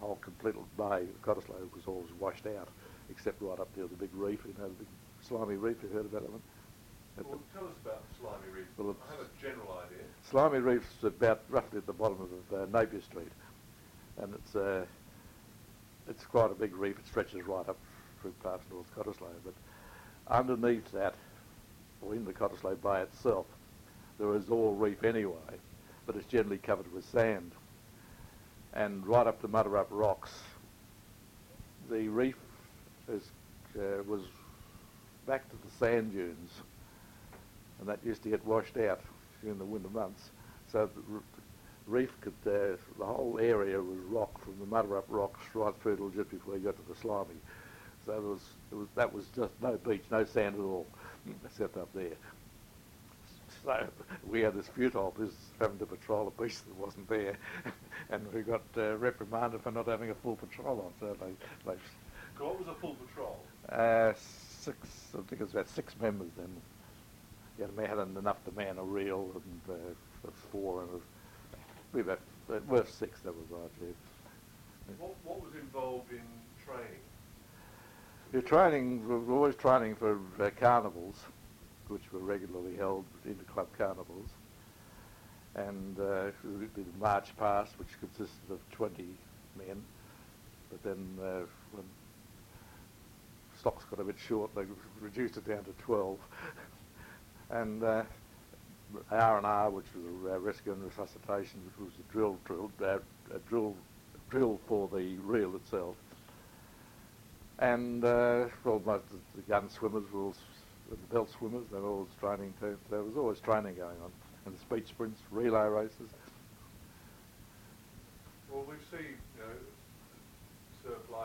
whole complete bay, Cottesloe was always washed out, except right up near the big reef, you know, the big slimy reef, you heard about that one? Well, tell us about Slimy Reef. Well, I have a general idea. Slimy Reef's about roughly at the bottom of uh, Napier Street, and it's uh, it's quite a big reef. It stretches right up through past North Cottesloe, but underneath that, or in the Cottesloe Bay itself, there is all reef anyway, but it's generally covered with sand. And right up to Mudurup Rocks, the reef is, uh, was back to the sand dunes, and that used to get washed out during the winter months. So the reef could, uh, the whole area was rock from the Mudurup Rocks right through till just before you got to the Slimy. So there was, it was, that was just no beach, no sand at all, except up there. So we had this futile business of having to patrol a beach that wasn't there, and we got uh, reprimanded for not having a full patrol on. So they, they So what was a full patrol? uh, six, I think it was about six members then. You had, had enough to man a reel and uh, was four and it was, we about, there were six that was right, yeah. What, what was involved in training? You're training, we were always training for uh, carnivals, which were regularly held, inter-club carnivals. And uh, a march past, which consisted of 20 men. But then uh, when stocks got a bit short, they reduced it down to 12. and uh, R&R, which was a rescue and resuscitation, which was a drill, drill, uh, a drill, drill for the reel itself. And uh, well, most the gun swimmers were all, the belt swimmers, they were always training. There was always training going on. And the speed sprints, relay races see, uh,